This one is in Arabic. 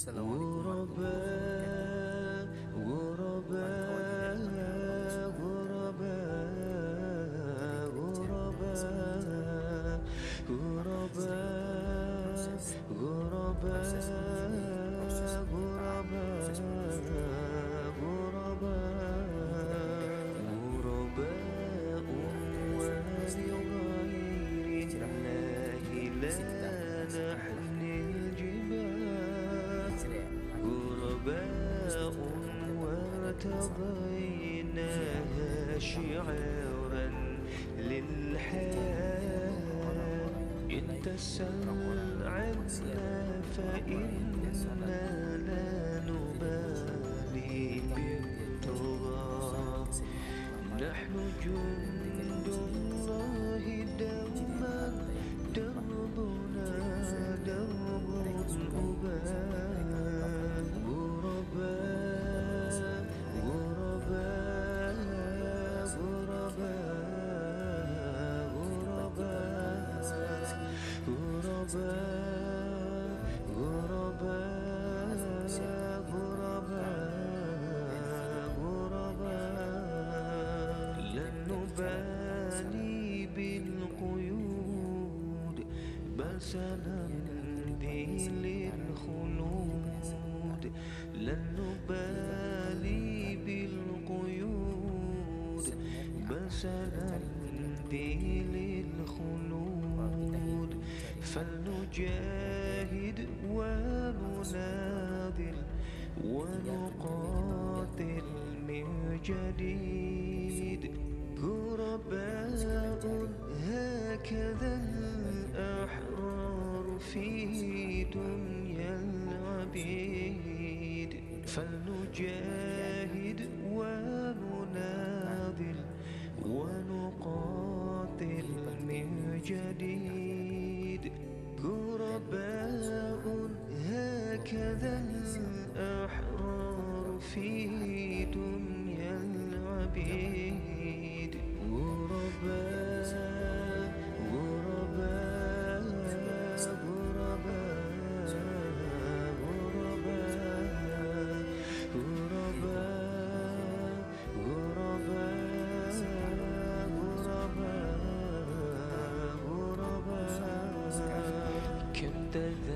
Assalamualaikum warahmatullahi غرباء غرباء غرباء غرباء غرباء وارتضيناها شعارا للحياة. إن تسل عنا فإنا لا نبالي بالطغى نحن جند غرباء غرباء غرباء غرباء لن نبالي بالقيود بل سنمضي للخلود لن نبالي بالقيود بل سنمضي للخلود فلنجاهد ونناضل ونقاتل من جديد. غرباء هكذا الأحرار في دنيا العبيد. فلنجاهد ونناضل ونقاتل من جديد. آباء هكذا الأحرار في دنيا العبيد. the